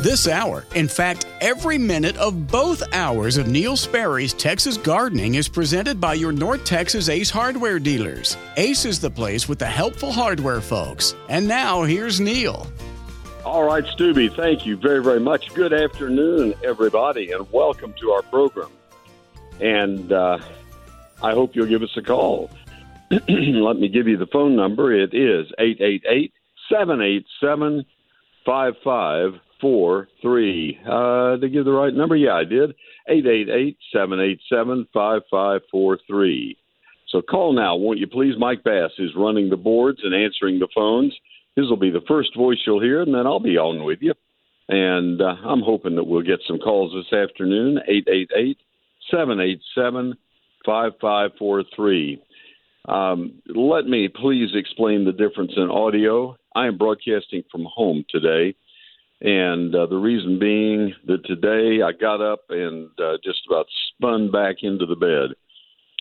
This hour, in fact, every minute of both hours of Neil Sperry's Texas Gardening is presented by your North Texas Ace hardware dealers. Ace is the place with the helpful hardware folks. And now, here's Neil. All right, Stubby, thank you very, very much. Good afternoon, everybody, and welcome to our program. And uh, I hope you'll give us a call. Let me give you the phone number. It is 888 787 5543. Uh, did I give the right number? Yeah, I did. Eight eight eight seven eight seven five five four three. So call now, won't you please? Mike Bass is running the boards and answering the phones. His will be the first voice you'll hear, and then I'll be on with you. And uh, I'm hoping that we'll get some calls this afternoon. Eight eight eight seven eight seven five five four three. Um, let me please explain the difference in audio. I am broadcasting from home today, and uh, the reason being that today I got up and uh, just about spun back into the bed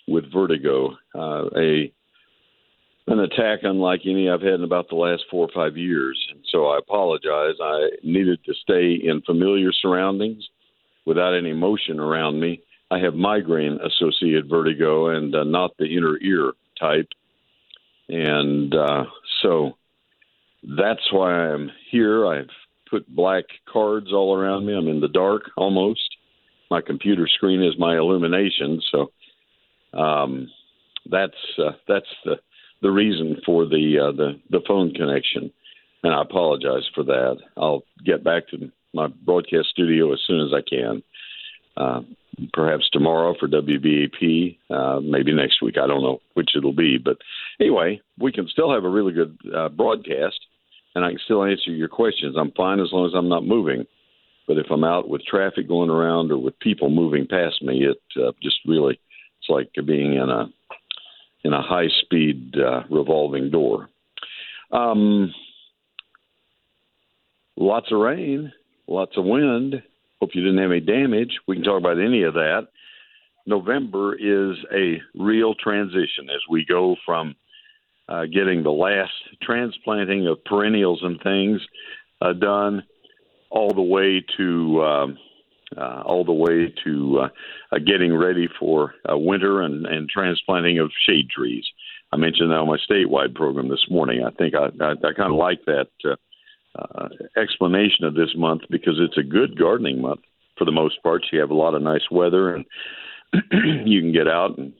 with vertigo, uh, a an attack unlike any I've had in about the last four or five years. And so I apologize. I needed to stay in familiar surroundings without any motion around me. I have migraine associated vertigo and uh, not the inner ear type. And uh, so that's why I'm here. I've put black cards all around me. I'm in the dark almost. My computer screen is my illumination. So um, that's uh, that's the the reason for the uh, the the phone connection, and I apologize for that. I'll get back to my broadcast studio as soon as I can. Uh, perhaps tomorrow for WBAP, uh, maybe next week. I don't know which it'll be, but anyway, we can still have a really good uh, broadcast, and I can still answer your questions. I'm fine as long as I'm not moving. But if I'm out with traffic going around or with people moving past me, it uh, just really it's like being in a in a high speed uh, revolving door. Um, lots of rain, lots of wind. Hope you didn't have any damage. We can talk about any of that. November is a real transition as we go from uh, getting the last transplanting of perennials and things uh, done all the way to um, uh, all the way to uh, uh, getting ready for uh, winter and, and transplanting of shade trees. I mentioned that on my statewide program this morning. I think I, I, I kind of like that uh, uh, explanation of this month because it's a good gardening month for the most part. You have a lot of nice weather and you can get out and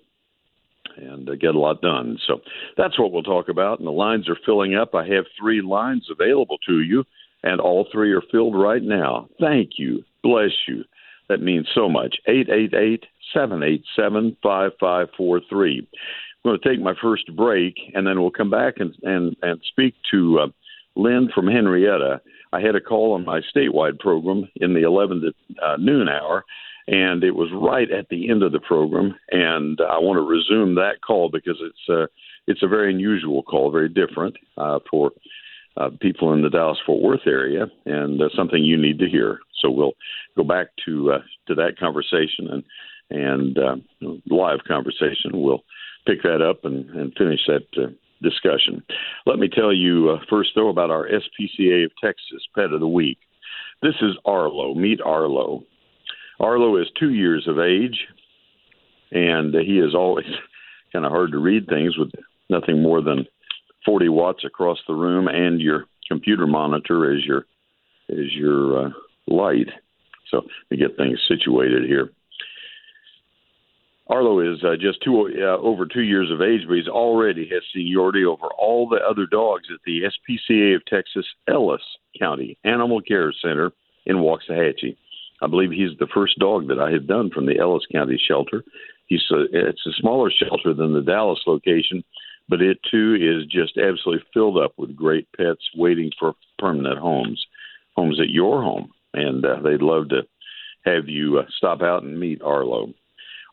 and uh, get a lot done. So that's what we'll talk about. And the lines are filling up. I have three lines available to you, and all three are filled right now. Thank you bless you. That means so much. 888 787 5543. I'm going to take my first break, and then we'll come back and, and, and speak to uh, Lynn from Henrietta. I had a call on my statewide program in the 11 to uh, noon hour, and it was right at the end of the program. And I want to resume that call because it's a, it's a very unusual call, very different uh, for uh, people in the Dallas Fort Worth area, and uh, something you need to hear. So we'll go back to uh, to that conversation and and uh, live conversation. We'll pick that up and, and finish that uh, discussion. Let me tell you uh, first, though, about our SPCA of Texas Pet of the Week. This is Arlo. Meet Arlo. Arlo is two years of age, and he is always kind of hard to read things with nothing more than 40 watts across the room and your computer monitor as your as your uh, light. So to get things situated here. Arlo is uh, just two uh, over two years of age, but he's already has seniority over all the other dogs at the SPCA of Texas Ellis County Animal Care Center in Waxahachie. I believe he's the first dog that I have done from the Ellis County shelter. He's a, it's a smaller shelter than the Dallas location, but it too is just absolutely filled up with great pets waiting for permanent homes, homes at your home and uh, they'd love to have you uh, stop out and meet Arlo.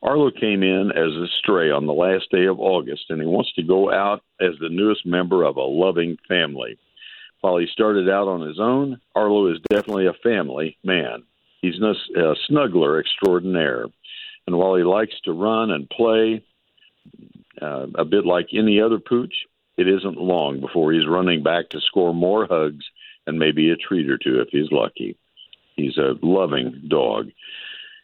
Arlo came in as a stray on the last day of August, and he wants to go out as the newest member of a loving family. While he started out on his own, Arlo is definitely a family man. He's a snuggler extraordinaire. And while he likes to run and play, uh, a bit like any other pooch, it isn't long before he's running back to score more hugs and maybe a treat or two if he's lucky. He's a loving dog.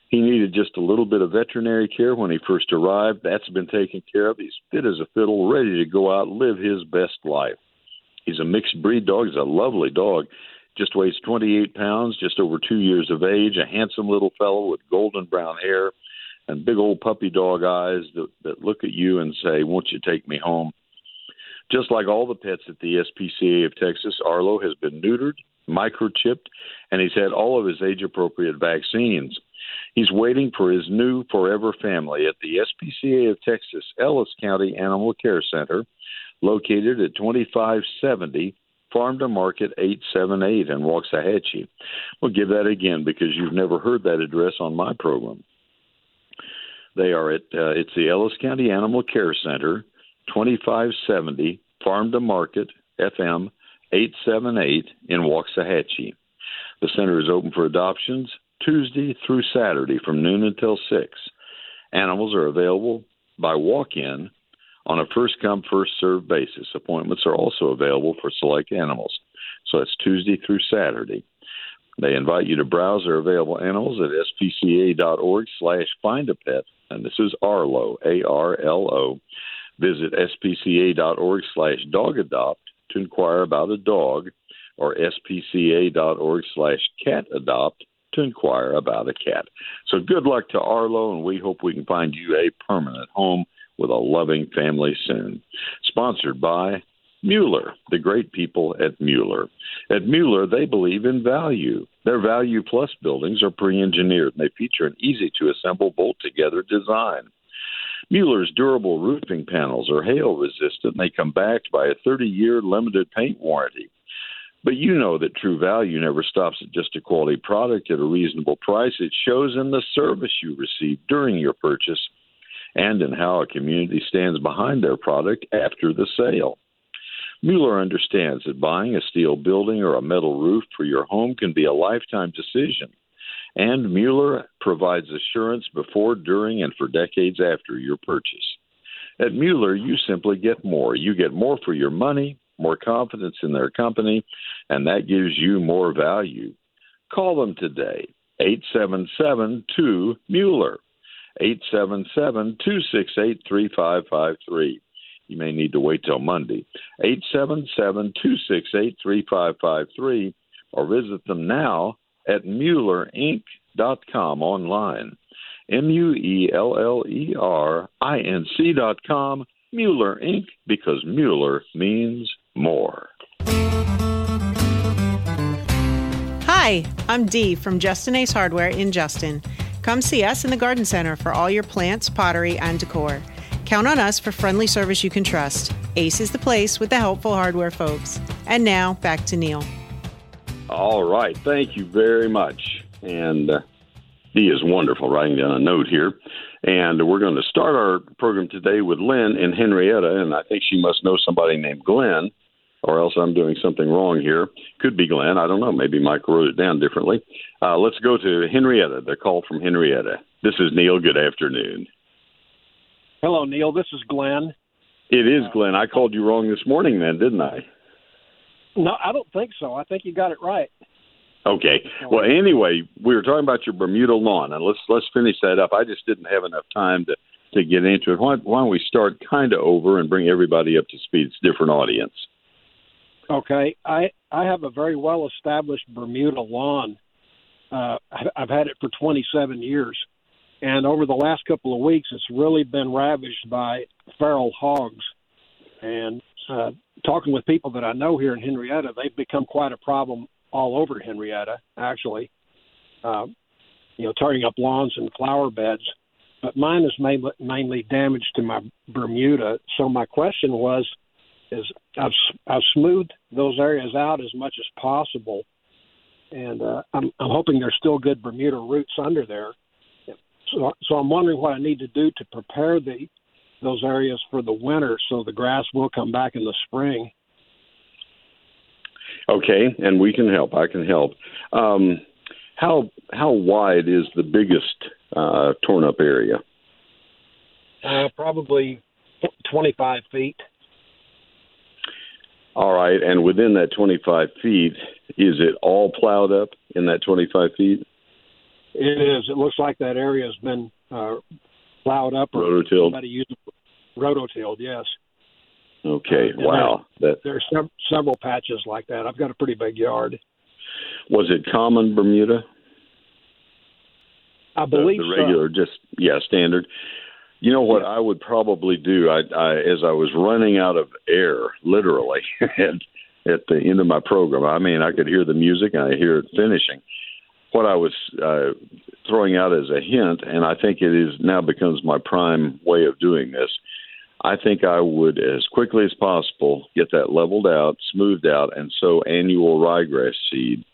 He needed just a little bit of veterinary care when he first arrived. That's been taken care of. He's fit as a fiddle, ready to go out live his best life. He's a mixed breed dog. He's a lovely dog. Just weighs 28 pounds, just over two years of age, a handsome little fellow with golden brown hair and big old puppy dog eyes that, that look at you and say, Won't you take me home? Just like all the pets at the SPCA of Texas, Arlo has been neutered, microchipped, and he's had all of his age appropriate vaccines. He's waiting for his new forever family at the SPCA of Texas Ellis County Animal Care Center, located at 2570 Farm to Market 878 in Waxahachie. We'll give that again because you've never heard that address on my program. They are at uh, it's the Ellis County Animal Care Center, 2570 Farm to Market FM 878 in Waxahachie. The center is open for adoptions Tuesday through Saturday from noon until 6. Animals are available by walk in on a first come, first served basis. Appointments are also available for select animals. So it's Tuesday through Saturday. They invite you to browse their available animals at spca.org slash find a pet. And this is Arlo, A-R-L-O. Visit spca.org slash dog adopt to inquire about a dog or spca.org slash cat adopt to inquire about a cat. So good luck to Arlo, and we hope we can find you a permanent home with a loving family soon. Sponsored by Mueller, the great people at Mueller. At Mueller, they believe in value. Their Value Plus buildings are pre engineered and they feature an easy to assemble bolt together design. Mueller's durable roofing panels are hail resistant and they come backed by a 30 year limited paint warranty. But you know that true value never stops at just a quality product at a reasonable price. It shows in the service you receive during your purchase and in how a community stands behind their product after the sale. Mueller understands that buying a steel building or a metal roof for your home can be a lifetime decision. And Mueller provides assurance before, during, and for decades after your purchase. At Mueller, you simply get more. You get more for your money, more confidence in their company, and that gives you more value. Call them today, 877 2 Mueller, 877 268 3553. You may need to wait till Monday. 877 268 3553 or visit them now at MuellerInc.com online. M U E L L E R I N C.com, Mueller Inc., because Mueller means more. Hi, I'm Dee from Justin Ace Hardware in Justin. Come see us in the Garden Center for all your plants, pottery, and decor. Count on us for friendly service you can trust. Ace is the place with the helpful hardware folks. And now, back to Neil. All right. Thank you very much. And uh, Dee is wonderful writing down a note here. And we're going to start our program today with Lynn and Henrietta. And I think she must know somebody named Glenn, or else I'm doing something wrong here. Could be Glenn. I don't know. Maybe Mike wrote it down differently. Uh, let's go to Henrietta, the call from Henrietta. This is Neil. Good afternoon. Hello, Neil. This is Glenn. It is Glenn. I called you wrong this morning, then, didn't I? No, I don't think so. I think you got it right. Okay. Well, anyway, we were talking about your Bermuda lawn, and let's let's finish that up. I just didn't have enough time to to get into it. Why, why don't we start kind of over and bring everybody up to speed? It's a different audience. Okay. I I have a very well established Bermuda lawn. Uh, I've had it for 27 years and over the last couple of weeks, it's really been ravaged by feral hogs. And uh, talking with people that I know here in Henrietta, they've become quite a problem all over Henrietta, actually. Uh, you know, tearing up lawns and flower beds. But mine is mainly, mainly damage to my Bermuda. So my question was, is I've I've smoothed those areas out as much as possible, and uh, I'm I'm hoping there's still good Bermuda roots under there so, so I'm wondering what I need to do to prepare the those areas for the winter so the grass will come back in the spring. Okay, and we can help. I can help. Um, how how wide is the biggest uh, torn up area? Uh, probably 25 feet. All right, and within that 25 feet, Is it all plowed up in that 25 feet? It is. It looks like that area has been uh, plowed up or rototilled. Somebody used rototilled. Yes. Okay. Uh, wow. There, that there's sev- several patches like that. I've got a pretty big yard. Was it common Bermuda? I believe the, the regular, so. just yeah, standard. You know what yeah. I would probably do? I, I as I was running out of air, literally, at at the end of my program. I mean, I could hear the music and I hear it finishing. What I was uh, throwing out as a hint, and I think it is now becomes my prime way of doing this. I think I would, as quickly as possible, get that leveled out, smoothed out, and sow annual ryegrass seed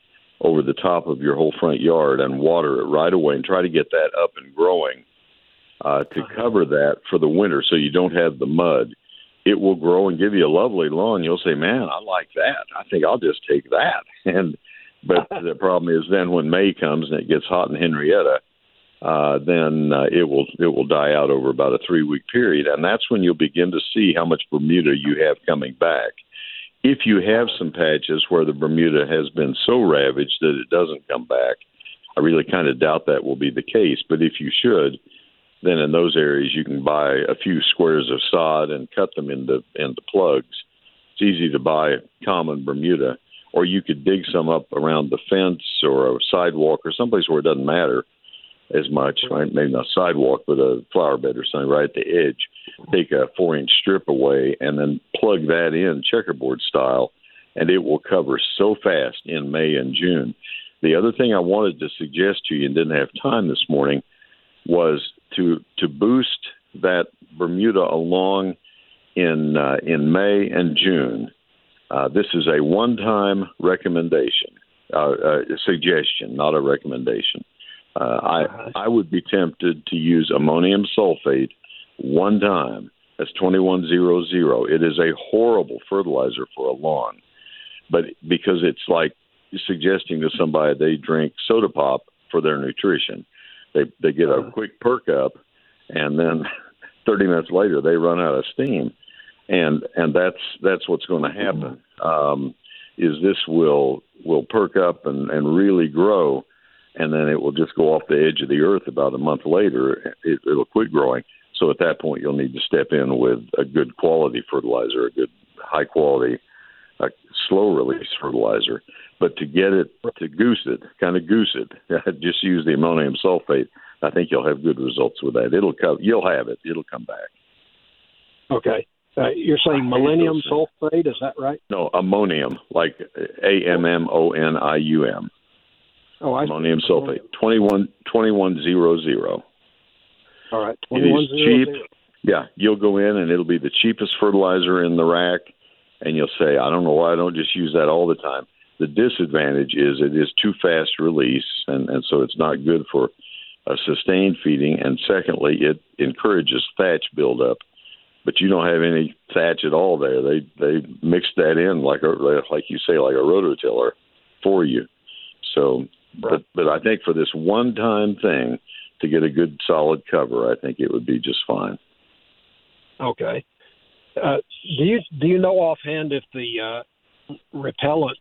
over the top of your whole front yard and water it right away and try to get that up and growing uh, to cover that for the winter so you don't have the mud. It will grow and give you a lovely lawn. You'll say, "Man, I like that. I think I'll just take that." And but the problem is then when May comes and it gets hot in Henrietta, uh, then uh, it will it will die out over about a three week period, and that's when you'll begin to see how much Bermuda you have coming back. If you have some patches where the Bermuda has been so ravaged that it doesn't come back, I really kind of doubt that will be the case. But if you should, then in those areas you can buy a few squares of sod and cut them into into plugs. It's easy to buy common Bermuda, or you could dig some up around the fence or a sidewalk or someplace where it doesn't matter as much, right? maybe not sidewalk, but a flower bed or something right at the edge. Take a four inch strip away and then plug that in checkerboard style, and it will cover so fast in May and June. The other thing I wanted to suggest to you and didn't have time this morning was to to boost that Bermuda along in uh, in May and June. Uh, this is a one-time recommendation, uh, uh suggestion, not a recommendation. Uh, I. I would be tempted to use ammonium sulfate one time. That's twenty one zero zero. It is a horrible fertilizer for a lawn, but because it's like suggesting to somebody they drink soda pop for their nutrition, they they get a quick perk up, and then thirty minutes later they run out of steam, and and that's that's what's going to happen. Mm-hmm. Um, is this will will perk up and and really grow and then it will just go off the edge of the earth about a month later. It, it'll quit growing. So at that point, you'll need to step in with a good quality fertilizer, a good high quality, uh, slow release fertilizer. But to get it to goose it, kind of goose it, just use the ammonium sulfate. I think you'll have good results with that. It'll come. You'll have it. It'll come back. Okay. Uh, you're saying millennium sulfate, is that right? No, ammonium, like A M M O N I U M. Oh, I ammonium sulfate, twenty one twenty one zero zero. All right, it is cheap. Yeah, you'll go in and it'll be the cheapest fertilizer in the rack, and you'll say, I don't know why I don't just use that all the time. The disadvantage is it is too fast release, and, and so it's not good for a sustained feeding. And secondly, it encourages thatch buildup, but you don't have any thatch at all there. They they mix that in like a like you say like a rototiller for you. So but but I think for this one time thing to get a good solid cover, I think it would be just fine. Okay. Uh, do you do you know offhand if the uh, repellents,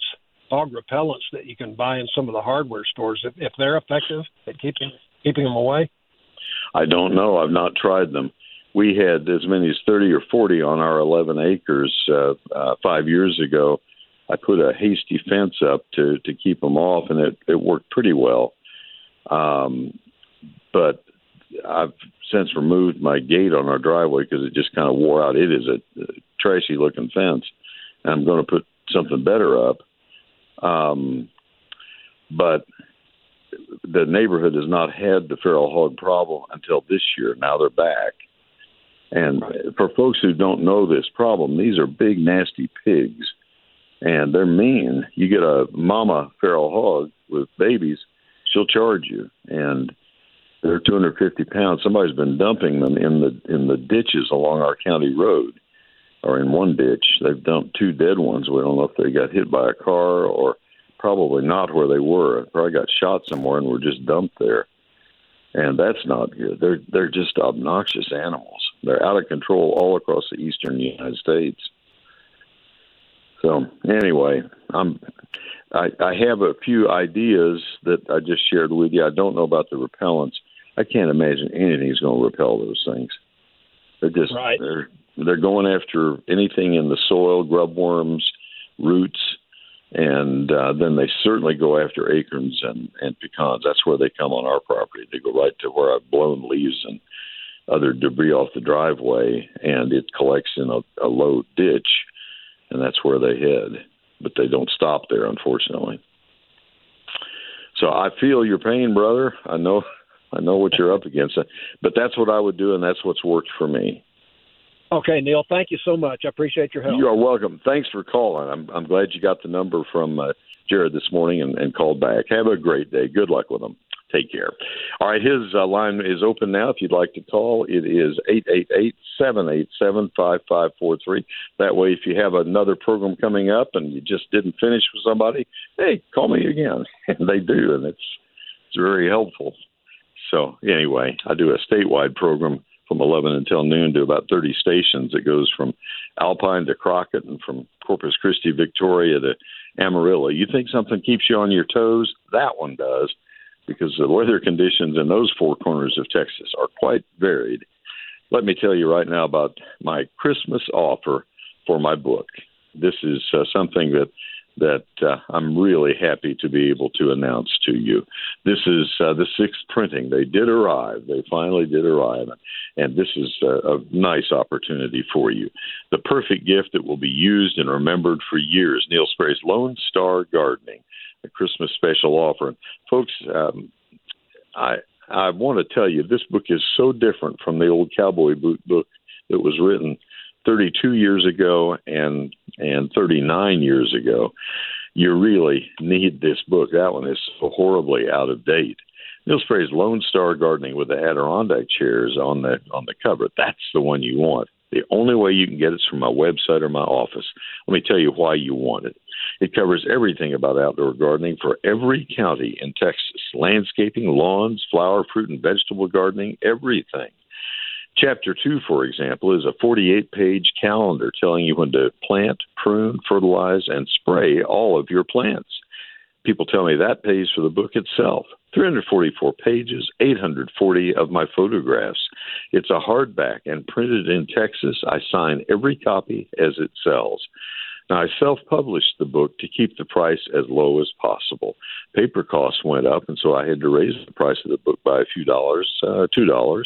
dog repellents that you can buy in some of the hardware stores, if, if they're effective at keeping keeping them away? I don't know. I've not tried them. We had as many as thirty or forty on our eleven acres uh, uh, five years ago, I put a hasty fence up to to keep them off, and it it worked pretty well. Um, but I've since removed my gate on our driveway because it just kind of wore out. It is a, a trashy looking fence, and I'm going to put something better up. Um, but the neighborhood has not had the feral hog problem until this year. Now they're back. And for folks who don't know this problem, these are big, nasty pigs and they're mean. You get a mama feral hog with babies, she'll charge you, and they're 250 pounds. Somebody's been dumping them in the in the ditches along our county road, or in one ditch. They've dumped two dead ones. We don't know if they got hit by a car or probably not where they were. Probably got shot somewhere and were just dumped there. And that's not good. They're they're just obnoxious animals. They're out of control all across the eastern United States. So anyway, I'm I, I have a few ideas that I just shared with you. I don't know about the repellents. I can't imagine anything's going to repel those things. They're just right. they're they're going after anything in the soil, grub worms, roots, and uh, then they certainly go after acorns and and pecans. That's where they come on our property. They go right to where I've blown leaves and other debris off the driveway, and it collects in a, a low ditch, and that's where they head. But they don't stop there, unfortunately. So I feel your pain, brother. I know, I know what you're up against, but that's what I would do, and that's what's worked for me. Okay, Neil. Thank you so much. I appreciate your help. You are welcome. Thanks for calling. I'm I'm glad you got the number from uh, Jared this morning and, and called back. Have a great day. Good luck with them. Take care. All right, his uh, line is open now. If you'd like to call, it is eight eight eight seven eight seven five five four three. That way, if you have another program coming up and you just didn't finish with somebody, hey, call me again. And they do, and it's it's very helpful. So anyway, I do a statewide program from 11 until noon to about 30 stations. It goes from Alpine to Crockett and from Corpus Christi, Victoria to Amarillo. You think something keeps you on your toes? That one does, because the weather conditions in those four corners of Texas are quite varied. Let me tell you right now about my Christmas offer for my book. This is uh, something that that uh, I'm really happy to be able to announce to you. This is uh, the sixth printing. They did arrive. They finally did arrive. And this is a, a nice opportunity for you. The perfect gift that will be used and remembered for years. Neil Sperry's Lone Star Gardening, a Christmas special offer. And folks, um, I, I want to tell you, this book is so different from the old cowboy boot book that was written 32 years ago and and 39 years ago. You really need this book. That one is so horribly out of date. Neil Sperry's Lone Star Gardening with the Adirondack chairs on the on the cover. That's the one you want. The only way you can get it is from my website or my office. Let me tell you why you want it. It covers everything about outdoor gardening for every county in Texas landscaping, lawns, flower, fruit, and vegetable gardening, everything. Chapter 2, for example, is a 48 page calendar telling you when to plant, prune, fertilize, and spray all of your plants. People tell me that pays for the book itself. 344 pages, 840 of my photographs. It's a hardback and printed in Texas. I sign every copy as it sells. Now, I self published the book to keep the price as low as possible. Paper costs went up, and so I had to raise the price of the book by a few dollars, uh, $2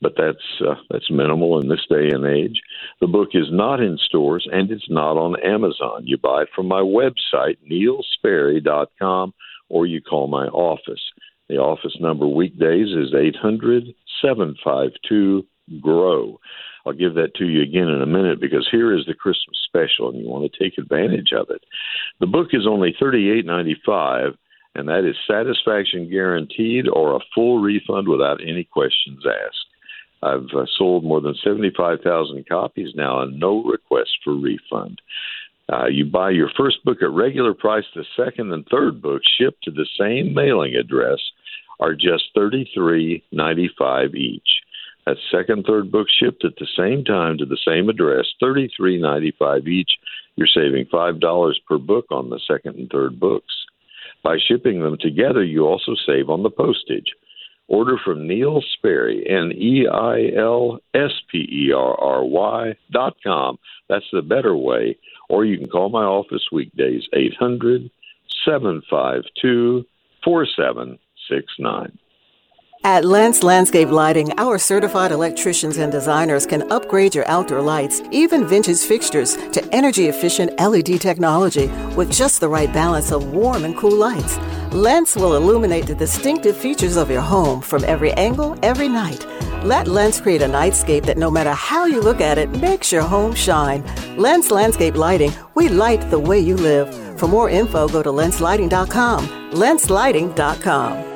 but that's uh, that's minimal in this day and age. The book is not in stores and it's not on Amazon. You buy it from my website neilsperry.com or you call my office. The office number weekdays is 800 752 GROW. I'll give that to you again in a minute because here is the Christmas special and you want to take advantage of it. The book is only $38.95 and that is satisfaction guaranteed or a full refund without any questions asked. I've uh, sold more than 75,000 copies now and no request for refund. Uh, you buy your first book at regular price. The second and third books shipped to the same mailing address are just thirty three ninety five each. That second, third book shipped at the same time to the same address, thirty three ninety five each. You're saving five dollars per book on the second and third books. By shipping them together, you also save on the postage. Order from Neil Sperry, N E I L S P E R R Y dot com. That's the better way. Or you can call my office weekdays, 800 752 4769. At Lens Landscape Lighting, our certified electricians and designers can upgrade your outdoor lights, even vintage fixtures, to energy efficient LED technology with just the right balance of warm and cool lights. Lens will illuminate the distinctive features of your home from every angle, every night. Let Lens create a nightscape that no matter how you look at it, makes your home shine. Lens Landscape Lighting, we light the way you live. For more info, go to lenslighting.com. lenslighting.com.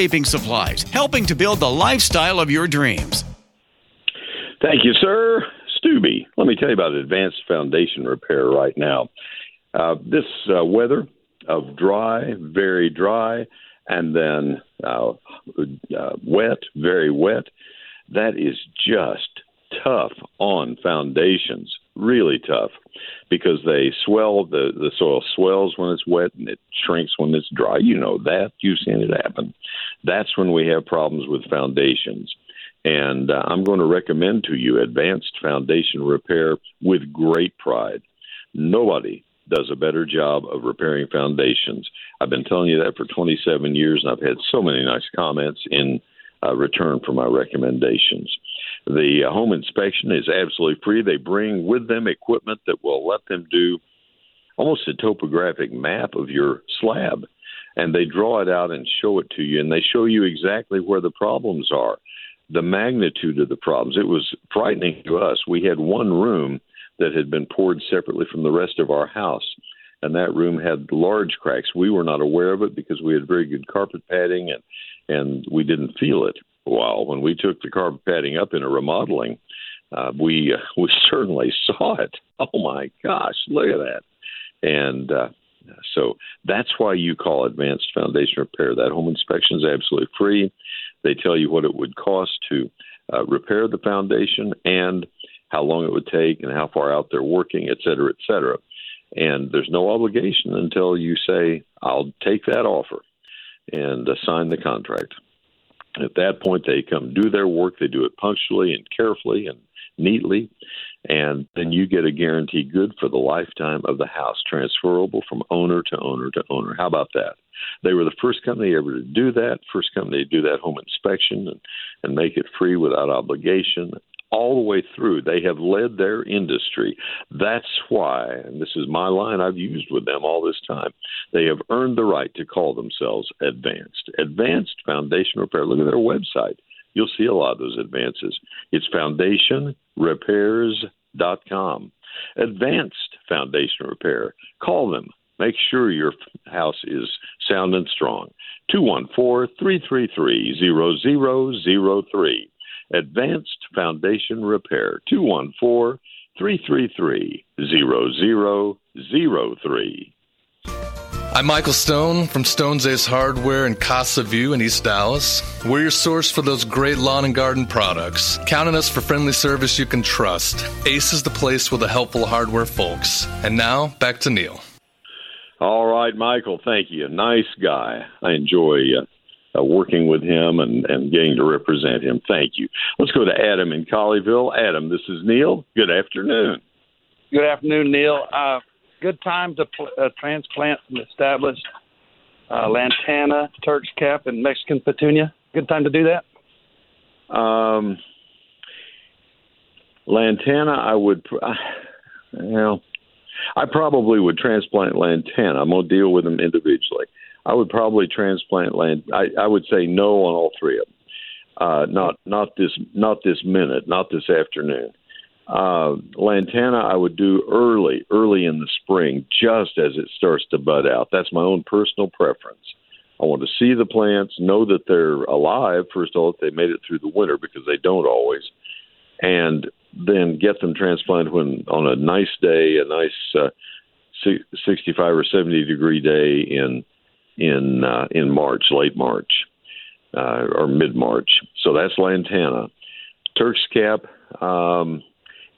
landscaping supplies, helping to build the lifestyle of your dreams. Thank you, sir. Stubby, let me tell you about advanced foundation repair right now. Uh, this uh, weather of dry, very dry, and then uh, uh wet, very wet, that is just tough on foundations, really tough, because they swell, the, the soil swells when it's wet and it shrinks when it's dry. You know that. You've seen it happen. That's when we have problems with foundations. And uh, I'm going to recommend to you advanced foundation repair with great pride. Nobody does a better job of repairing foundations. I've been telling you that for 27 years, and I've had so many nice comments in uh, return for my recommendations. The uh, home inspection is absolutely free. They bring with them equipment that will let them do almost a topographic map of your slab. And they draw it out and show it to you, and they show you exactly where the problems are the magnitude of the problems. It was frightening to us. We had one room that had been poured separately from the rest of our house, and that room had large cracks. We were not aware of it because we had very good carpet padding and and we didn't feel it. Well, when we took the carpet padding up in a remodeling, uh, we uh, we certainly saw it. Oh my gosh, look at that! And uh, so that's why you call advanced foundation repair. That home inspection is absolutely free. They tell you what it would cost to uh, repair the foundation and how long it would take and how far out they're working, et cetera, et cetera. And there's no obligation until you say, I'll take that offer and sign the contract. At that point, they come do their work. They do it punctually and carefully and neatly, and then you get a guarantee good for the lifetime of the house, transferable from owner to owner to owner. How about that? They were the first company ever to do that, first company to do that home inspection and, and make it free without obligation. All the way through, they have led their industry. That's why, and this is my line I've used with them all this time, they have earned the right to call themselves advanced. Advanced Foundation Repair. Look at their website. You'll see a lot of those advances. It's foundationrepairs.com. Advanced Foundation Repair. Call them Make sure your house is sound and strong. 214 333 0003. Advanced Foundation Repair. 214 333 0003. I'm Michael Stone from Stone's Ace Hardware in Casa View in East Dallas. We're your source for those great lawn and garden products. Count on us for friendly service you can trust. Ace is the place with the helpful hardware folks. And now, back to Neil. All right, Michael. Thank you. Nice guy. I enjoy uh, uh, working with him and, and getting to represent him. Thank you. Let's go to Adam in Colleyville. Adam, this is Neil. Good afternoon. Good afternoon, Neil. Uh, good time to pl- uh, transplant and establish uh, lantana, Turk's cap, and Mexican petunia. Good time to do that. Um, lantana, I would. Uh, well, I probably would transplant lantana. I'm to deal with them individually. I would probably transplant land. I, I would say no on all three of them. Uh, not not this not this minute, not this afternoon. Uh, lantana I would do early, early in the spring, just as it starts to bud out. That's my own personal preference. I want to see the plants, know that they're alive. First of all, if they made it through the winter, because they don't always, and then get them transplanted when on a nice day, a nice uh, 65 or 70 degree day in in uh, in March, late March, uh, or mid March. So that's lantana. Turk's Cap, um,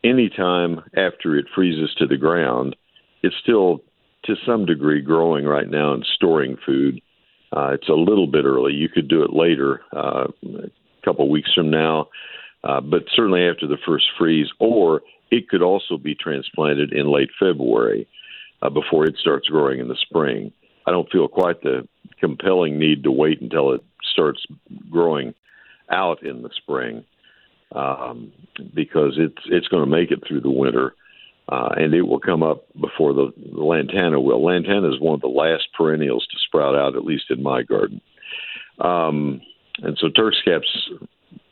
anytime after it freezes to the ground, it's still to some degree growing right now and storing food. Uh, it's a little bit early. You could do it later, uh, a couple weeks from now, uh, but certainly after the first freeze, or it could also be transplanted in late February uh, before it starts growing in the spring. I don't feel quite the compelling need to wait until it starts growing out in the spring um, because it's it's going to make it through the winter. Uh, and it will come up before the, the lantana will. Lantana is one of the last perennials to sprout out, at least in my garden. Um, and so Turk's Cap's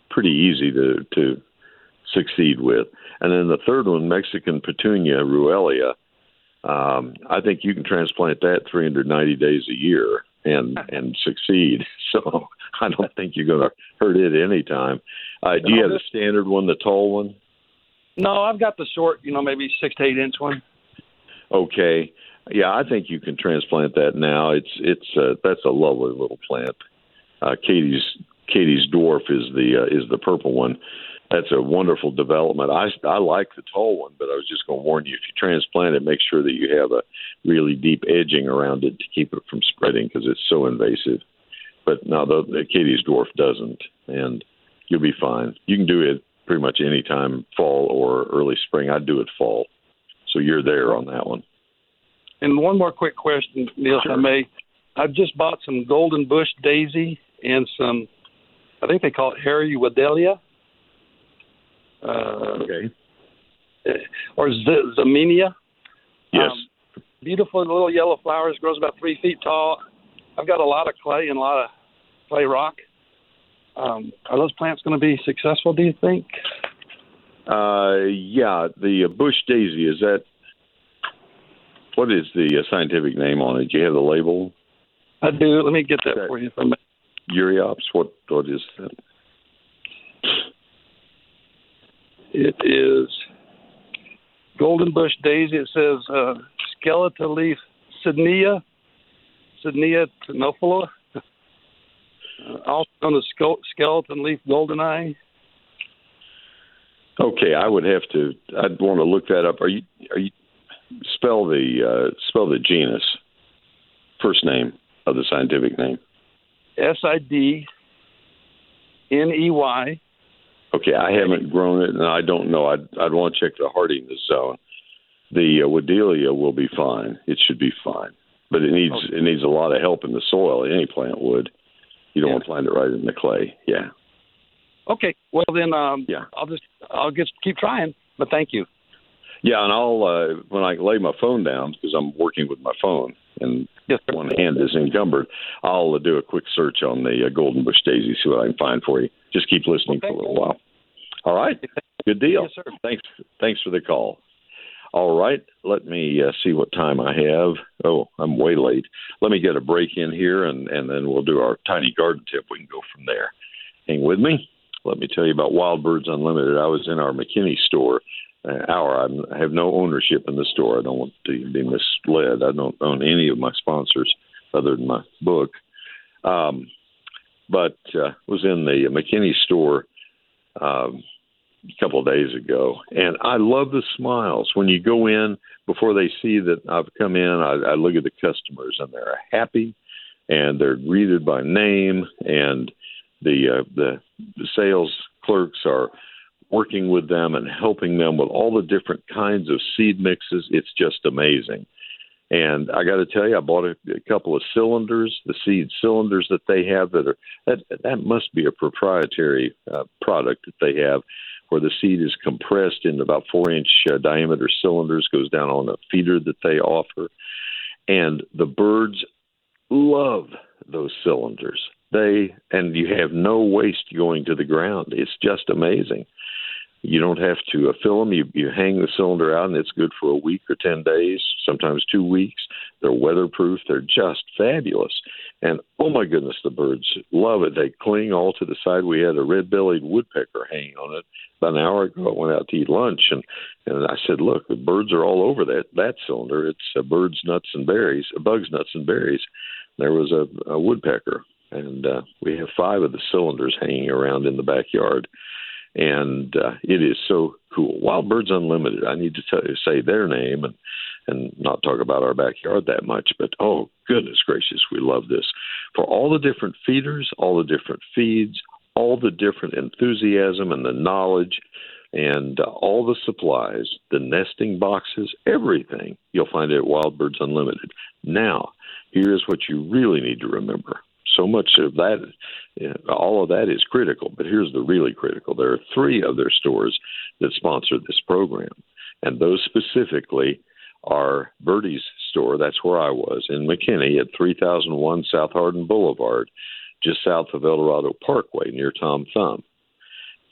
pretty easy to, to succeed with. And then the third one, Mexican Petunia ruellia, um, I think you can transplant that 390 days a year and and succeed. So I don't think you're going to hurt it any time. Uh, do you have the standard one, the tall one? No, I've got the short, you know, maybe six to eight inch one. Okay, yeah, I think you can transplant that now. It's it's uh, that's a lovely little plant. Uh, Katie's Katie's dwarf is the uh, is the purple one. That's a wonderful development. I I like the tall one, but I was just going to warn you if you transplant it, make sure that you have a really deep edging around it to keep it from spreading because it's so invasive. But now the, the Katie's dwarf doesn't, and you'll be fine. You can do it pretty much any time, fall or early spring. I'd do it fall, so you're there on that one. And one more quick question, Neil, sure. if I may. I've just bought some golden bush daisy and some, I think they call it Hairy Wedelia. Uh, okay. Or Z- Zexmenia. Yes. Um, beautiful little yellow flowers, grows about three feet tall. I've got a lot of clay and a lot of clay rock. Um, are those plants going to be successful? Do you think? Uh, yeah, the uh, bush daisy is that. What is the uh, scientific name on it? Do you have the label? I do. Let me get that, that for you. From Euryopsis. What what is that? It is golden bush daisy. It says uh, skeletal leaf Sidneya, Sidneya tenuifolia also known as skeleton leaf golden eye. Okay, I would have to. I'd want to look that up. Are you? Are you? Spell the uh, spell the genus. First name of the scientific name. S I D N E Y. Okay, I haven't grown it, and I don't know. I'd I'd want to check the hardiness zone. The uh, Wedelia will be fine. It should be fine, but it needs okay. it needs a lot of help in the soil. Any plant would. You don't yeah. want to plant it right in the clay. Yeah. Okay. Well then, um, yeah. I'll just I'll just keep trying. But thank you. Yeah, and I'll uh, when I lay my phone down because I'm working with my phone and yes, one hand is encumbered. I'll uh, do a quick search on the uh, golden bush daisy, see what I can find for you. Just keep listening okay. for a little while. All right. Good deal. Yes, sir. Thanks. Thanks for the call. All right, let me uh, see what time I have. Oh, I'm way late. Let me get a break in here, and, and then we'll do our tiny garden tip. We can go from there. Hang with me. Let me tell you about Wild Birds Unlimited. I was in our McKinney store. Uh, our I have no ownership in the store. I don't want to be misled. I don't own any of my sponsors other than my book. Um, but uh, was in the McKinney store um, a couple of days ago, and I love the smiles when you go in before they see that I've come in. I, I look at the customers, and they're happy, and they're greeted by name, and the uh, the, the sales clerks are working with them and helping them with all the different kinds of seed mixes. It's just amazing. And I got to tell you, I bought a, a couple of cylinders, the seed cylinders that they have that are that that must be a proprietary uh, product that they have where the seed is compressed in about four inch uh, diameter cylinders, goes down on a feeder that they offer. And the birds love those cylinders. They and you have no waste going to the ground. It's just amazing. You don't have to uh, fill them. You you hang the cylinder out, and it's good for a week or ten days, sometimes two weeks. They're weatherproof. They're just fabulous. And oh my goodness, the birds love it. They cling all to the side. We had a red-bellied woodpecker hanging on it about an hour ago. I went out to eat lunch, and and I said, "Look, the birds are all over that that cylinder. It's uh, birds, nuts, and berries. Uh, bugs, nuts, and berries." There was a, a woodpecker, and uh, we have five of the cylinders hanging around in the backyard. And uh, it is so cool. Wild Birds Unlimited. I need to tell you, say their name and and not talk about our backyard that much, but oh goodness gracious, we love this for all the different feeders, all the different feeds, all the different enthusiasm and the knowledge and uh, all the supplies, the nesting boxes, everything you'll find it at Wild Birds Unlimited. Now, here's what you really need to remember. So much of that, all of that is critical, but here's the really critical. There are three other stores that sponsor this program, and those specifically are Birdie's store. That's where I was in McKinney at 3001 South Hardin Boulevard, just south of El Dorado Parkway near Tom Thumb.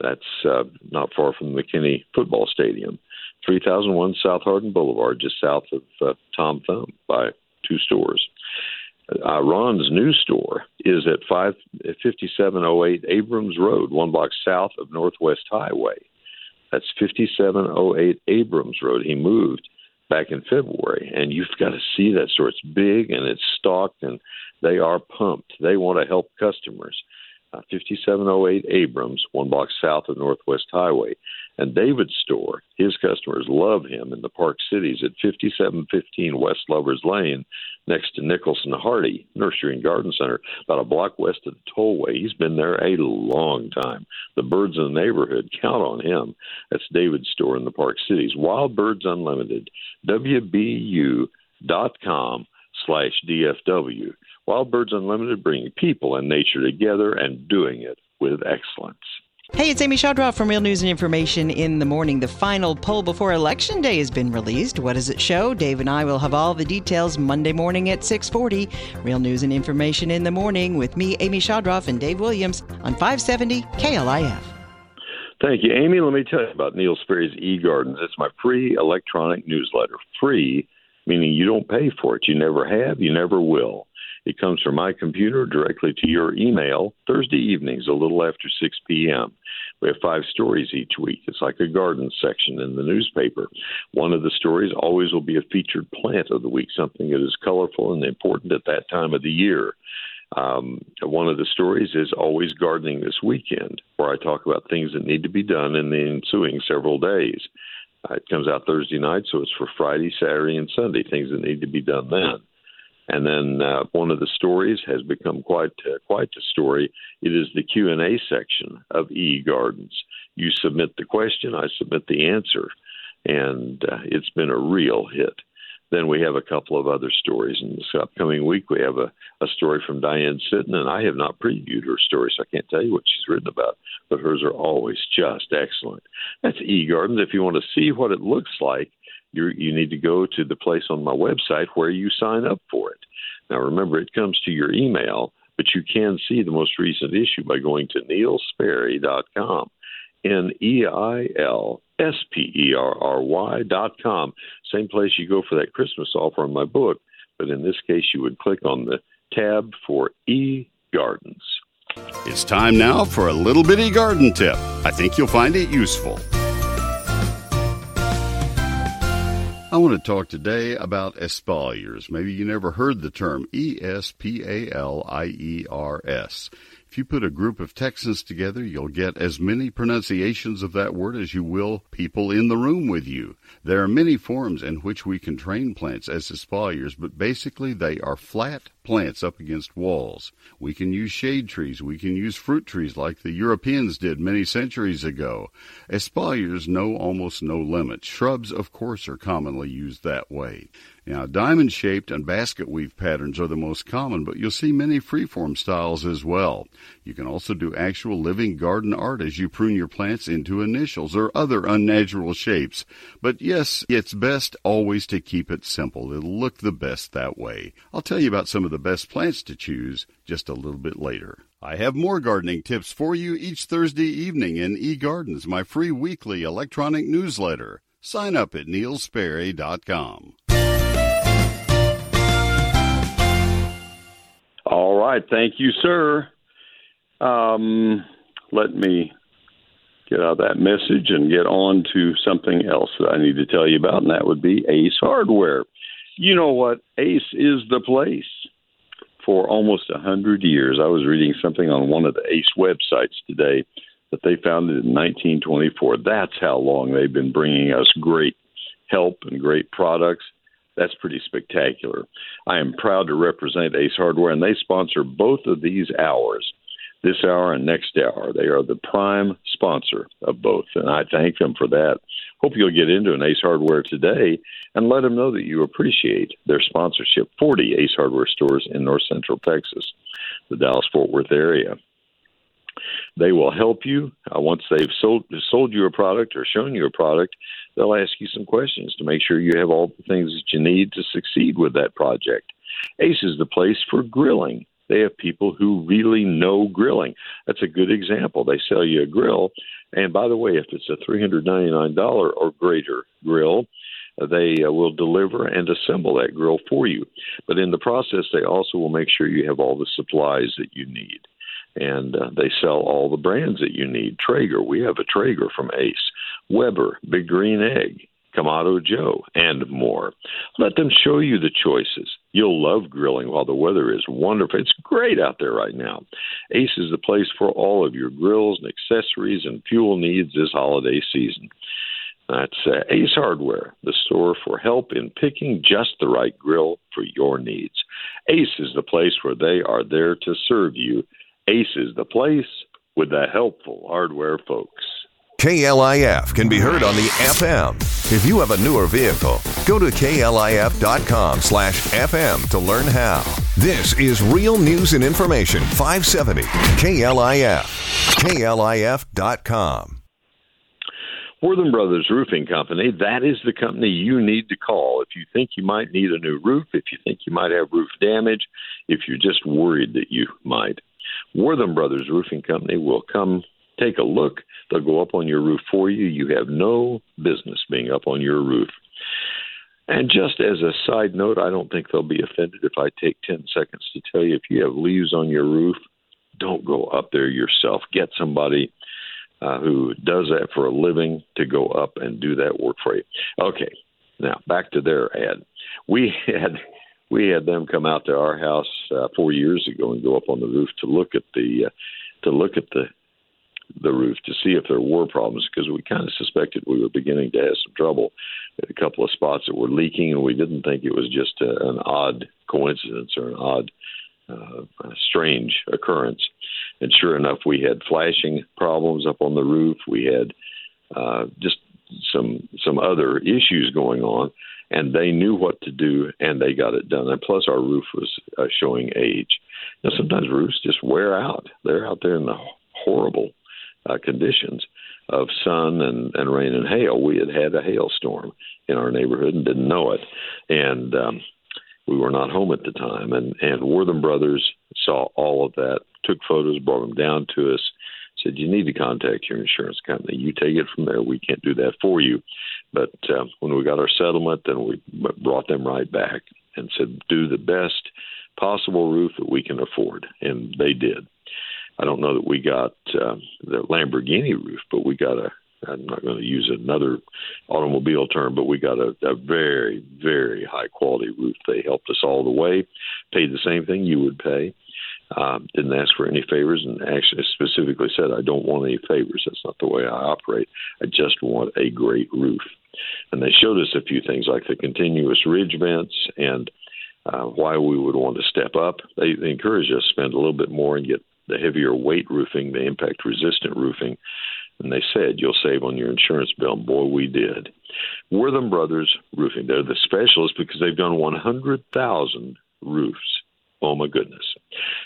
That's uh, not far from the McKinney Football Stadium. 3001 South Hardin Boulevard, just south of uh, Tom Thumb by two stores. Uh, Ron's new store is at 5, 5708 Abrams Road, one block south of Northwest Highway. That's 5708 Abrams Road. He moved back in February, and you've got to see that store. It's big and it's stocked, and they are pumped. They want to help customers Uh, 5708 Abrams, one block south of Northwest Highway. And David's store, his customers love him in the Park Cities at 5715 West Lovers Lane, next to Nicholson Hardie Nursery and Garden Center, about a block west of the tollway. He's been there a long time. The birds in the neighborhood count on him. That's David's store in the Park Cities. Wild Birds Unlimited, WBU.com slash DFW. Wild Birds Unlimited bringing people and nature together and doing it with excellence. Hey, it's Amy Chodroff from Real News and Information in the Morning. The final poll before Election Day has been released. What does it show? Dave and I will have all the details Monday morning at 640. Real News and Information in the Morning with me, Amy Chodroff, and Dave Williams on 570 KLIF. Thank you, Amy. Let me tell you about Neil Sperry's eGardens. It's my free electronic newsletter. Free, meaning you don't pay for it. You never have, you never will. It comes from my computer directly to your email Thursday evenings, a little after 6 p.m. We have five stories each week. It's like a garden section in the newspaper. One of the stories always will be a featured plant of the week, something that is colorful and important at that time of the year. Um, one of the stories is always gardening this weekend, where I talk about things that need to be done in the ensuing several days. Uh, it comes out Thursday night, so it's for Friday, Saturday, and Sunday, things that need to be done then. And then uh, one of the stories has become quite uh, quite the story. It is the Q and A section of E Gardens. You submit the question, I submit the answer, and uh, it's been a real hit. Then we have a couple of other stories. In this upcoming week, we have a, a story from Diane Sitton, and I have not previewed her story, so I can't tell you what she's written about, but hers are always just excellent. That's E Gardens. If you want to see what it looks like, you you need to go to the place on my website where you sign up for it. Now remember, it comes to your email, but you can see the most recent issue by going to neilsperry.com. N E I L S P E R R Y dot com. Same place you go for that Christmas offer on my book, but in this case, you would click on the tab for e gardens. It's time now for a little bitty garden tip. I think you'll find it useful. Want to talk today about espaliers. Maybe you never heard the term E S P A L I E R S. If you put a group of Texans together, you'll get as many pronunciations of that word as you will people in the room with you. There are many forms in which we can train plants as espaliers, but basically they are flat plants up against walls. We can use shade trees. We can use fruit trees like the Europeans did many centuries ago. Espaliers know almost no limits. Shrubs, of course, are commonly used that way. Now, diamond shaped and basket weave patterns are the most common, but you'll see many freeform styles as well. You can also do actual living garden art as you prune your plants into initials or other unnatural shapes. But yes, it's best always to keep it simple. It'll look the best that way. I'll tell you about some of the best plants to choose just a little bit later. I have more gardening tips for you each Thursday evening in eGardens, my free weekly electronic newsletter. Sign up at neilsperry.com. All right, thank you, sir. Um, let me get out that message and get on to something else that I need to tell you about, and that would be Ace Hardware. You know what? Ace is the place. For almost a hundred years, I was reading something on one of the Ace websites today that they founded in 1924. That's how long they've been bringing us great help and great products. That's pretty spectacular. I am proud to represent Ace Hardware, and they sponsor both of these hours, this hour and next hour. They are the prime sponsor of both, and I thank them for that. Hope you'll get into an Ace Hardware today and let them know that you appreciate their sponsorship. 40 Ace Hardware stores in North Central Texas, the Dallas Fort Worth area. They will help you uh, once they've sold sold you a product or shown you a product. They'll ask you some questions to make sure you have all the things that you need to succeed with that project. Ace is the place for grilling. They have people who really know grilling. That's a good example. They sell you a grill, and by the way, if it's a $399 or greater grill, they uh, will deliver and assemble that grill for you. But in the process, they also will make sure you have all the supplies that you need and uh, they sell all the brands that you need. Traeger, we have a Traeger from Ace, Weber, Big Green Egg, Kamado Joe, and more. Let them show you the choices. You'll love grilling while the weather is wonderful. It's great out there right now. Ace is the place for all of your grills and accessories and fuel needs this holiday season. That's uh, Ace Hardware, the store for help in picking just the right grill for your needs. Ace is the place where they are there to serve you Ace is the place with the helpful hardware folks. KLIF can be heard on the FM. If you have a newer vehicle, go to klif.com slash FM to learn how. This is Real News and Information 570 KLIF. KLIF.com. Wortham Brothers Roofing Company, that is the company you need to call if you think you might need a new roof, if you think you might have roof damage, if you're just worried that you might. Wortham Brothers Roofing Company will come take a look. They'll go up on your roof for you. You have no business being up on your roof. And just as a side note, I don't think they'll be offended if I take 10 seconds to tell you if you have leaves on your roof, don't go up there yourself. Get somebody uh, who does that for a living to go up and do that work for you. Okay, now back to their ad. We had we had them come out to our house uh, four years ago and go up on the roof to look at the uh, to look at the the roof to see if there were problems because we kind of suspected we were beginning to have some trouble a couple of spots that were leaking and we didn't think it was just a, an odd coincidence or an odd uh, strange occurrence and sure enough we had flashing problems up on the roof we had uh, just some some other issues going on and they knew what to do and they got it done. And plus, our roof was uh, showing age. Now, sometimes roofs just wear out. They're out there in the horrible uh, conditions of sun and, and rain and hail. We had had a hailstorm in our neighborhood and didn't know it, and um, we were not home at the time. And and Wortham Brothers saw all of that, took photos, brought them down to us, said you need to contact your insurance company. You take it from there. We can't do that for you. But uh, when we got our settlement, then we brought them right back and said do the best possible roof that we can afford, and they did. I don't know that we got uh, the Lamborghini roof, but we got a. I'm not going to use another automobile term, but we got a, a very, very high quality roof. They helped us all the way, paid the same thing you would pay um, didn't ask for any favors and actually specifically said, I don't want any favors. That's not the way I operate. I just want a great roof. And they showed us a few things like the continuous ridge vents and uh, why we would want to step up. They, they encourage us to spend a little bit more and get the heavier weight roofing, the impact resistant roofing. And they said, you'll save on your insurance bill. boy, we did. Wortham Brothers Roofing, they're the specialists because they've done 100,000 roofs Oh, my goodness.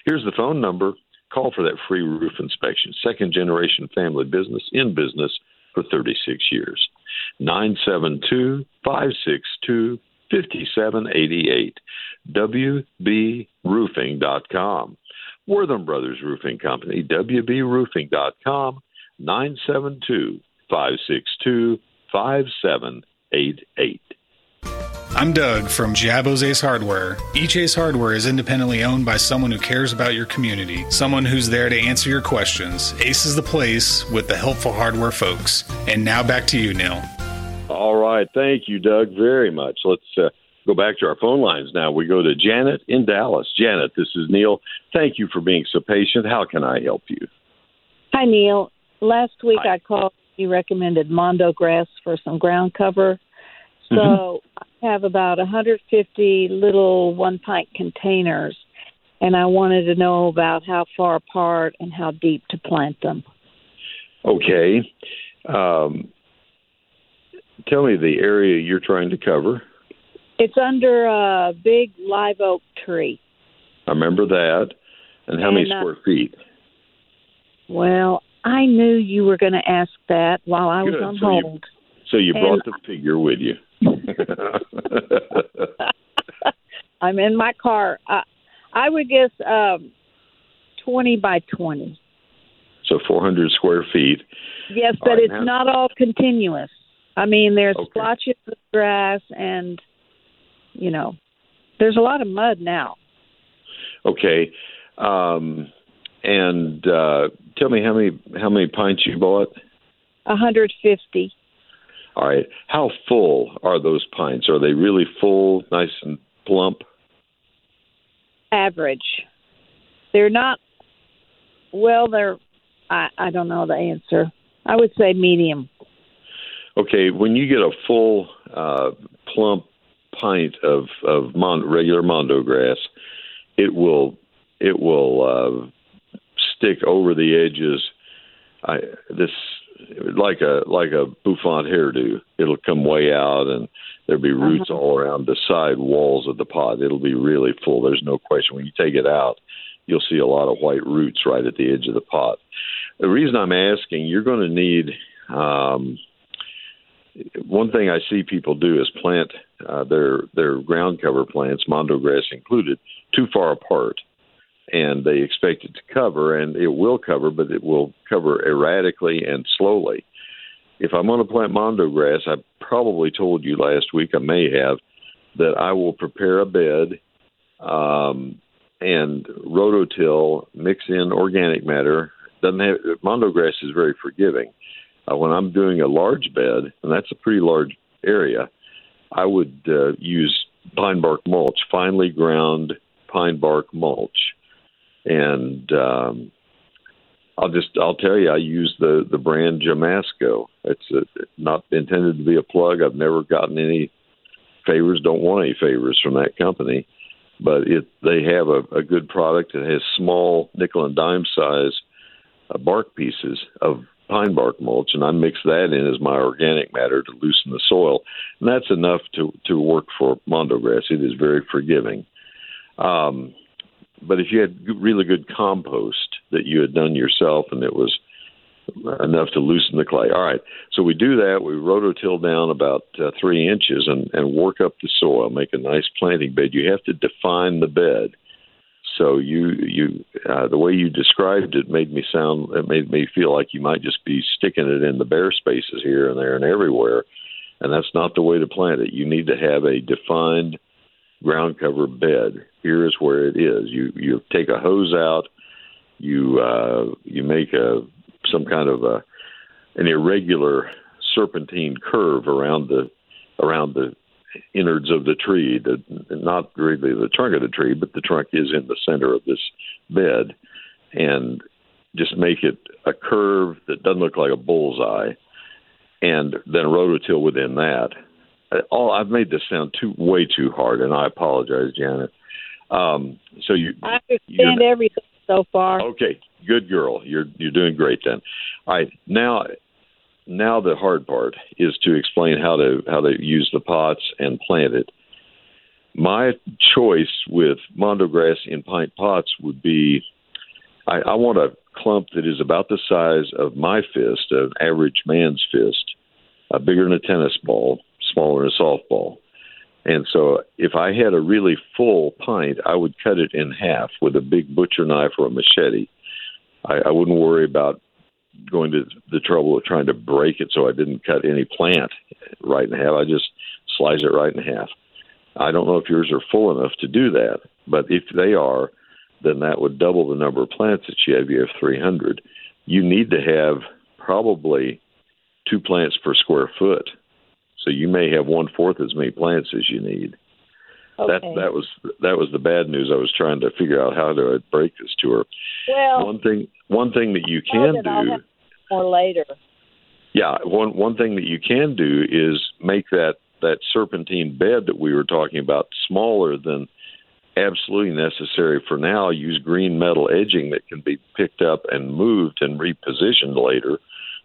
Here's the phone number. Call for that free roof inspection. Second generation family business in business for 36 years. 972 562 5788. WBRoofing.com. Wortham Brothers Roofing Company. WBRoofing.com. 972 562 5788. I'm Doug from Giabbo's Ace Hardware. Each Ace Hardware is independently owned by someone who cares about your community, someone who's there to answer your questions. Ace is the place with the helpful hardware folks. And now back to you, Neil. All right. Thank you, Doug, very much. Let's uh, go back to our phone lines now. We go to Janet in Dallas. Janet, this is Neil. Thank you for being so patient. How can I help you? Hi, Neil. last week I called. You recommended Mondo grass for some ground cover. So Mm-hmm. I have about 150 little one pint containers, and I wanted to know about how far apart and how deep to plant them. Okay. Um, tell me the area you're trying to cover. It's under a big live oak tree. I remember that. And how many And, uh, square feet? Well, I knew you were going to ask that while I was on So you- hold. So you and- brought the figure with you. I'm in my car. Uh, I would guess um, 20 by 20. so 400 square feet. Yes, but right, it's now- not all continuous. I mean, there's Okay. splotches of grass, and you know, there's a lot of mud now. Okay. Um, and uh, tell me how many how many pints you bought. 150. All right. How full are those pints? Are they really full, nice and plump? average. They're not. Well, they're. I I don't know the answer. I would say medium. Okay, when you get a full uh, plump pint of of mon- regular mondo grass, it will it will uh, stick over the edges. I this like a like a bouffant hairdo. It'll come way out, and there'll be roots all around the side walls of the pot. It'll be really full. There's no question. When you take it out, you'll see a lot of white roots right at the edge of the pot. The reason I'm asking, you're going to need. Um, one thing I see people do is plant uh, their their ground cover plants, mondo grass included, too far apart, and they expect it to cover, and it will cover, but it will cover erratically and slowly. If I'm going to plant mondo grass, I probably told you last week, I may have, that I will prepare a bed um, and rototill, mix in organic matter. Doesn't have mondo grass is very forgiving. Uh, when I'm doing a large bed, and that's a pretty large area, I would uh, use pine bark mulch, finely ground pine bark mulch, and um, I'll just I'll tell you I use the the brand Jamasco. It's uh not intended to be a plug. I've never gotten any favors. Don't want any favors from that company, but it they have a, a good product. It has small nickel and dime size uh, bark pieces of pine bark mulch, and I mix that in as my organic matter to loosen the soil, and that's enough to to work for mondo grass. It is very forgiving. Um, but if you had really good compost that you had done yourself and it was enough to loosen the clay. All right, so we do that. We rototill down about uh, three inches and, and work up the soil, make a nice planting bed. You have to define the bed. So you you uh, the way you described it made me sound it made me feel like you might just be sticking it in the bare spaces here and there and everywhere, and that's not the way to plant it. You need to have a defined ground cover bed. Here is where it is. You you take a hose out, you uh, you make a some kind of a an irregular serpentine curve around the around the innards of the tree. The not really the trunk of the tree, but the trunk is in the center of this bed, and just make it a curve that doesn't look like a bullseye, and then rototill within that. Uh, All I've made this sound too way too hard, and I apologize, Janet. Um, so you I understand everything so far. Okay, good girl. You're you're doing great then. All right, now now the hard part is to explain how to how to use the pots and plant it. My choice with mondo grass in pint pots would be I, I want a clump that is about the size of my fist, an average man's fist, uh, bigger than a tennis ball, smaller than a softball. And so if I had a really full pint, I would cut it in half with a big butcher knife or a machete. I, I wouldn't worry about going to the trouble of trying to break it so I didn't cut any plant right in half. I just slice it right in half. I don't know if yours are full enough to do that, but if they are, then that would double the number of plants that you have. You have 300. You need to have probably two plants per square foot. So you may have one fourth as many plants as you need. That Okay. that was that was the bad news. I was trying to figure out how to break this to her. Well, one thing one thing that you can do. more later. Yeah, one one thing that you can do is make that that serpentine bed that we were talking about smaller than absolutely necessary for now. Use green metal edging that can be picked up and moved and repositioned later.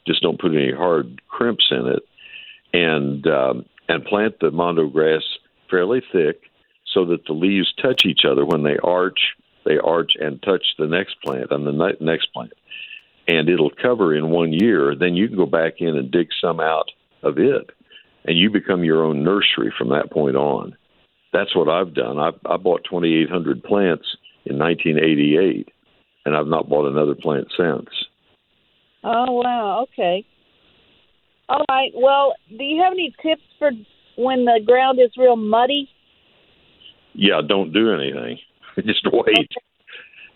Just don't put any hard crimps in it, and um, and plant the mondo grass fairly thick so that the leaves touch each other when they arch. They arch and touch the next plant on the next plant, and it'll cover in one year. Then you can go back in and dig some out of it, and you become your own nursery from that point on. That's what I've done. I, I bought 2,800 plants in 1988, and I've not bought another plant since. Oh wow! Okay. All right. Well, do you have any tips for when the ground is real muddy? Yeah, don't do anything. just wait.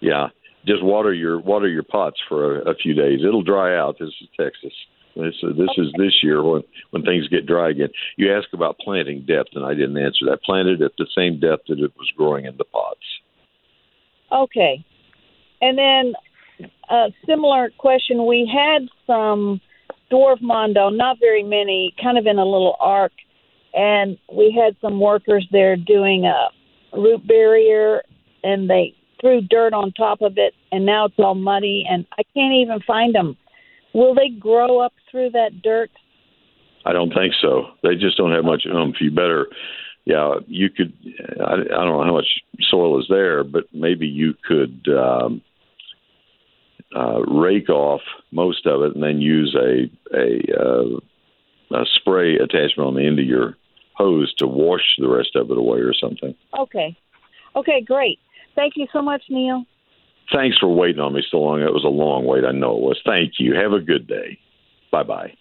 Yeah, just water your water your pots for a, a few days. It'll dry out. This is Texas. This uh, this is this year when when things get dry again. You ask about planting depth, and I didn't answer that. Planted at the same depth that it was growing in the pots. Okay, and then a similar question. We had some dwarf mondo, not very many, kind of in a little arc, and we had some workers there doing a root barrier, and they threw dirt on top of it, and now it's all muddy, and I can't even find them. Will they grow up through that dirt? I don't think so. They just don't have much oomph. You better, yeah, you could. I, I don't know how much soil is there, but maybe you could um, uh, rake off most of it and then use a a, uh, a spray attachment on the end of your hose to wash the rest of it away or something. Okay. Okay, great. Thank you so much, Neil. Thanks for waiting on me so long. It was a long wait. I know it was. Thank you. Have a good day. Bye bye.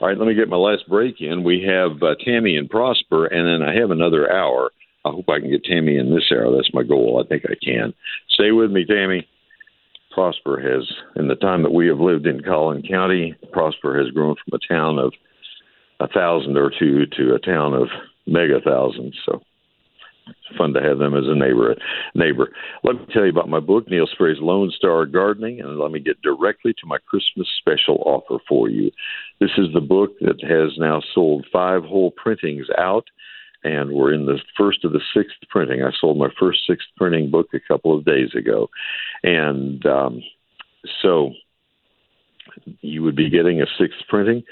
All right, let me get my last break in. We have uh, Tammy and Prosper, and then I have another hour. I hope I can get Tammy in this hour. That's my goal. I think I can. Stay with me, Tammy. Prosper has, in the time that we have lived in Collin County, Prosper has grown from a town of a thousand or two to a town of mega thousands. So it's fun to have them as a neighbor. Neighbor. Let me tell you about my book, Neil Sperry's Lone Star Gardening, and let me get directly to my Christmas special offer for you. This is the book that has now sold five whole printings out and we're in the first of the sixth printing. I sold my first sixth printing book a couple of days ago, and um, so you would be getting a sixth printing,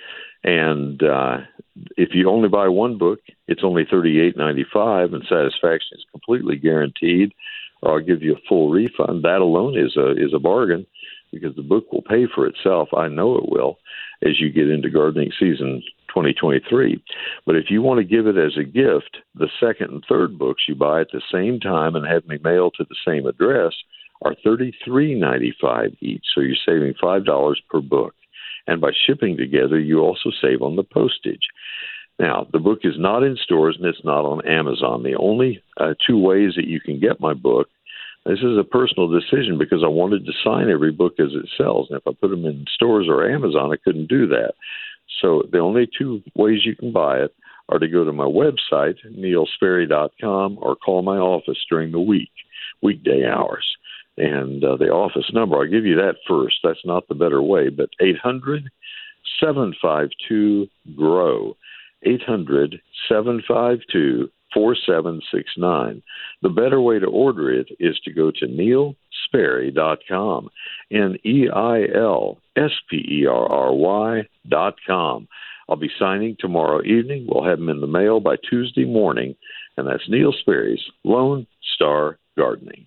and uh, if you only buy one book, it's only thirty eight ninety five, and satisfaction is completely guaranteed. Or I'll give you a full refund. That alone is a is a bargain because the book will pay for itself. I know it will as you get into gardening season 2023. But if you want to give it as a gift, the second and third books you buy at the same time and have me mail to the same address are $33.95 each. So you're saving $5 per book. And by shipping together, you also save on the postage. Now, the book is not in stores and it's not on Amazon. The only uh, two ways that you can get my book this is a personal decision because I wanted to sign every book as it sells. And if I put them in stores or Amazon, I couldn't do that. So the only two ways you can buy it are to go to my website, neilsperry.com, or call my office during the week, weekday hours. And uh, the office number, I'll give you that first. That's not the better way, but 800 752 GROW. 800 752 4769. The better way to order it is to go to neilsperry.com. N E I L S P E R R Y dot com. I'll be signing tomorrow evening. We'll have them in the mail by Tuesday morning. And that's Neil Sperry's Lone Star Gardening.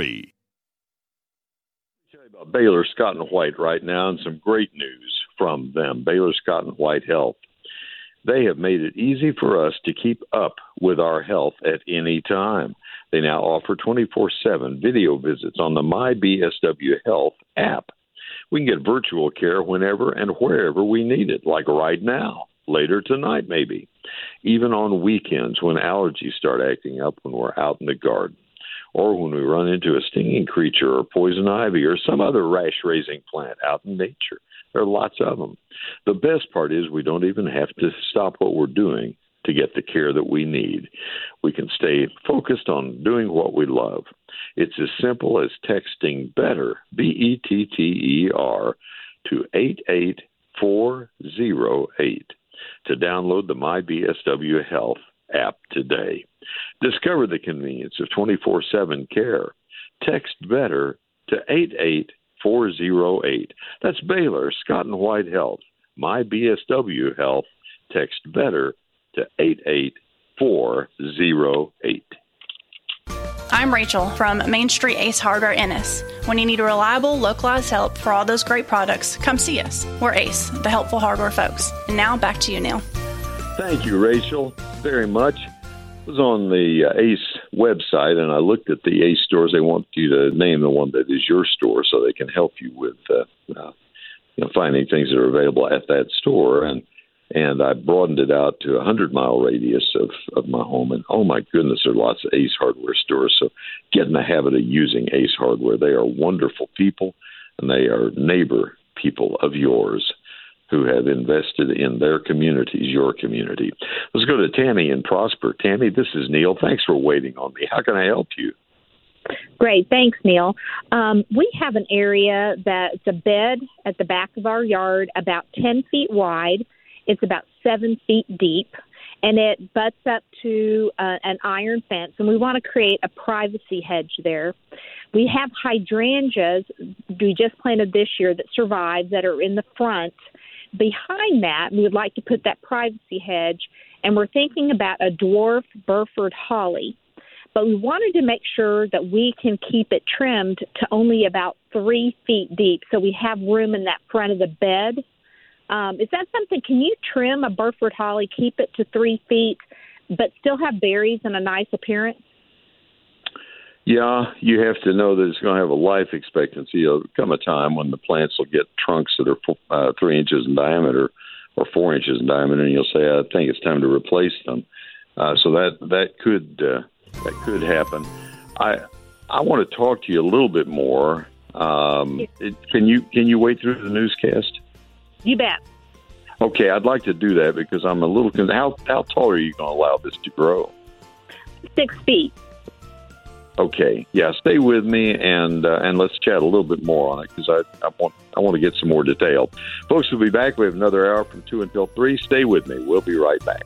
you uh, about Baylor Scott and White right now, and some great news from them. Baylor Scott and White Health. They have made it easy for us to keep up with our health at any time. They now offer 24 7 video visits on the My BSW Health app. We can get virtual care whenever and wherever we need it, like right now, later tonight, maybe, even on weekends when allergies start acting up when we're out in the garden, or when we run into a stinging creature or poison ivy or some other rash raising plant out in nature. There are lots of them. The best part is we don't even have to stop what we're doing to get the care that we need. We can stay focused on doing what we love. It's as simple as texting BETTER, B E T T E R, to 88408 to download the My BSW Health app today. Discover the convenience of 24 7 care. Text BETTER to 88408. That's Baylor, Scott and White Health, My BSW Health. Text BETTER to 88408. I'm Rachel from Main Street Ace Hardware Ennis. When you need reliable, localized help for all those great products, come see us. We're Ace, the helpful hardware folks. And now back to you, Neil. Thank you, Rachel, very much. I was on the uh, Ace website and I looked at the Ace stores. They want you to name the one that is your store so they can help you with uh, uh, you know, finding things that are available at that store. And and I broadened it out to a hundred mile radius of, of my home. And oh my goodness, there are lots of Ace Hardware stores. So get in the habit of using Ace Hardware. They are wonderful people, and they are neighbor people of yours who have invested in their communities, your community. Let's go to Tammy and Prosper. Tammy, this is Neil. Thanks for waiting on me. How can I help you? Great, thanks, Neil. Um, we have an area that's a bed at the back of our yard, about 10 feet wide it's about seven feet deep, and it butts up to uh, an iron fence, and we want to create a privacy hedge there. We have hydrangeas we just planted this year that survive that are in the front. Behind that, we would like to put that privacy hedge, and we're thinking about a dwarf Burford holly. But we wanted to make sure that we can keep it trimmed to only about three feet deep, so we have room in that front of the bed um, is that something? Can you trim a Burford holly, keep it to three feet, but still have berries and a nice appearance? Yeah, you have to know that it's going to have a life expectancy. There'll come a time when the plants will get trunks that are uh, three inches in diameter or four inches in diameter, and you'll say, "I think it's time to replace them." Uh, so that that could uh, that could happen. I I want to talk to you a little bit more. Um, it, can you can you wait through the newscast? You bet. Okay, I'd like to do that because I'm a little. How how tall are you going to allow this to grow? Six feet. Okay, yeah, stay with me and uh, and let's chat a little bit more on it because I, I want I want to get some more detail. Folks, we'll be back. We have another hour from two until three. Stay with me. We'll be right back.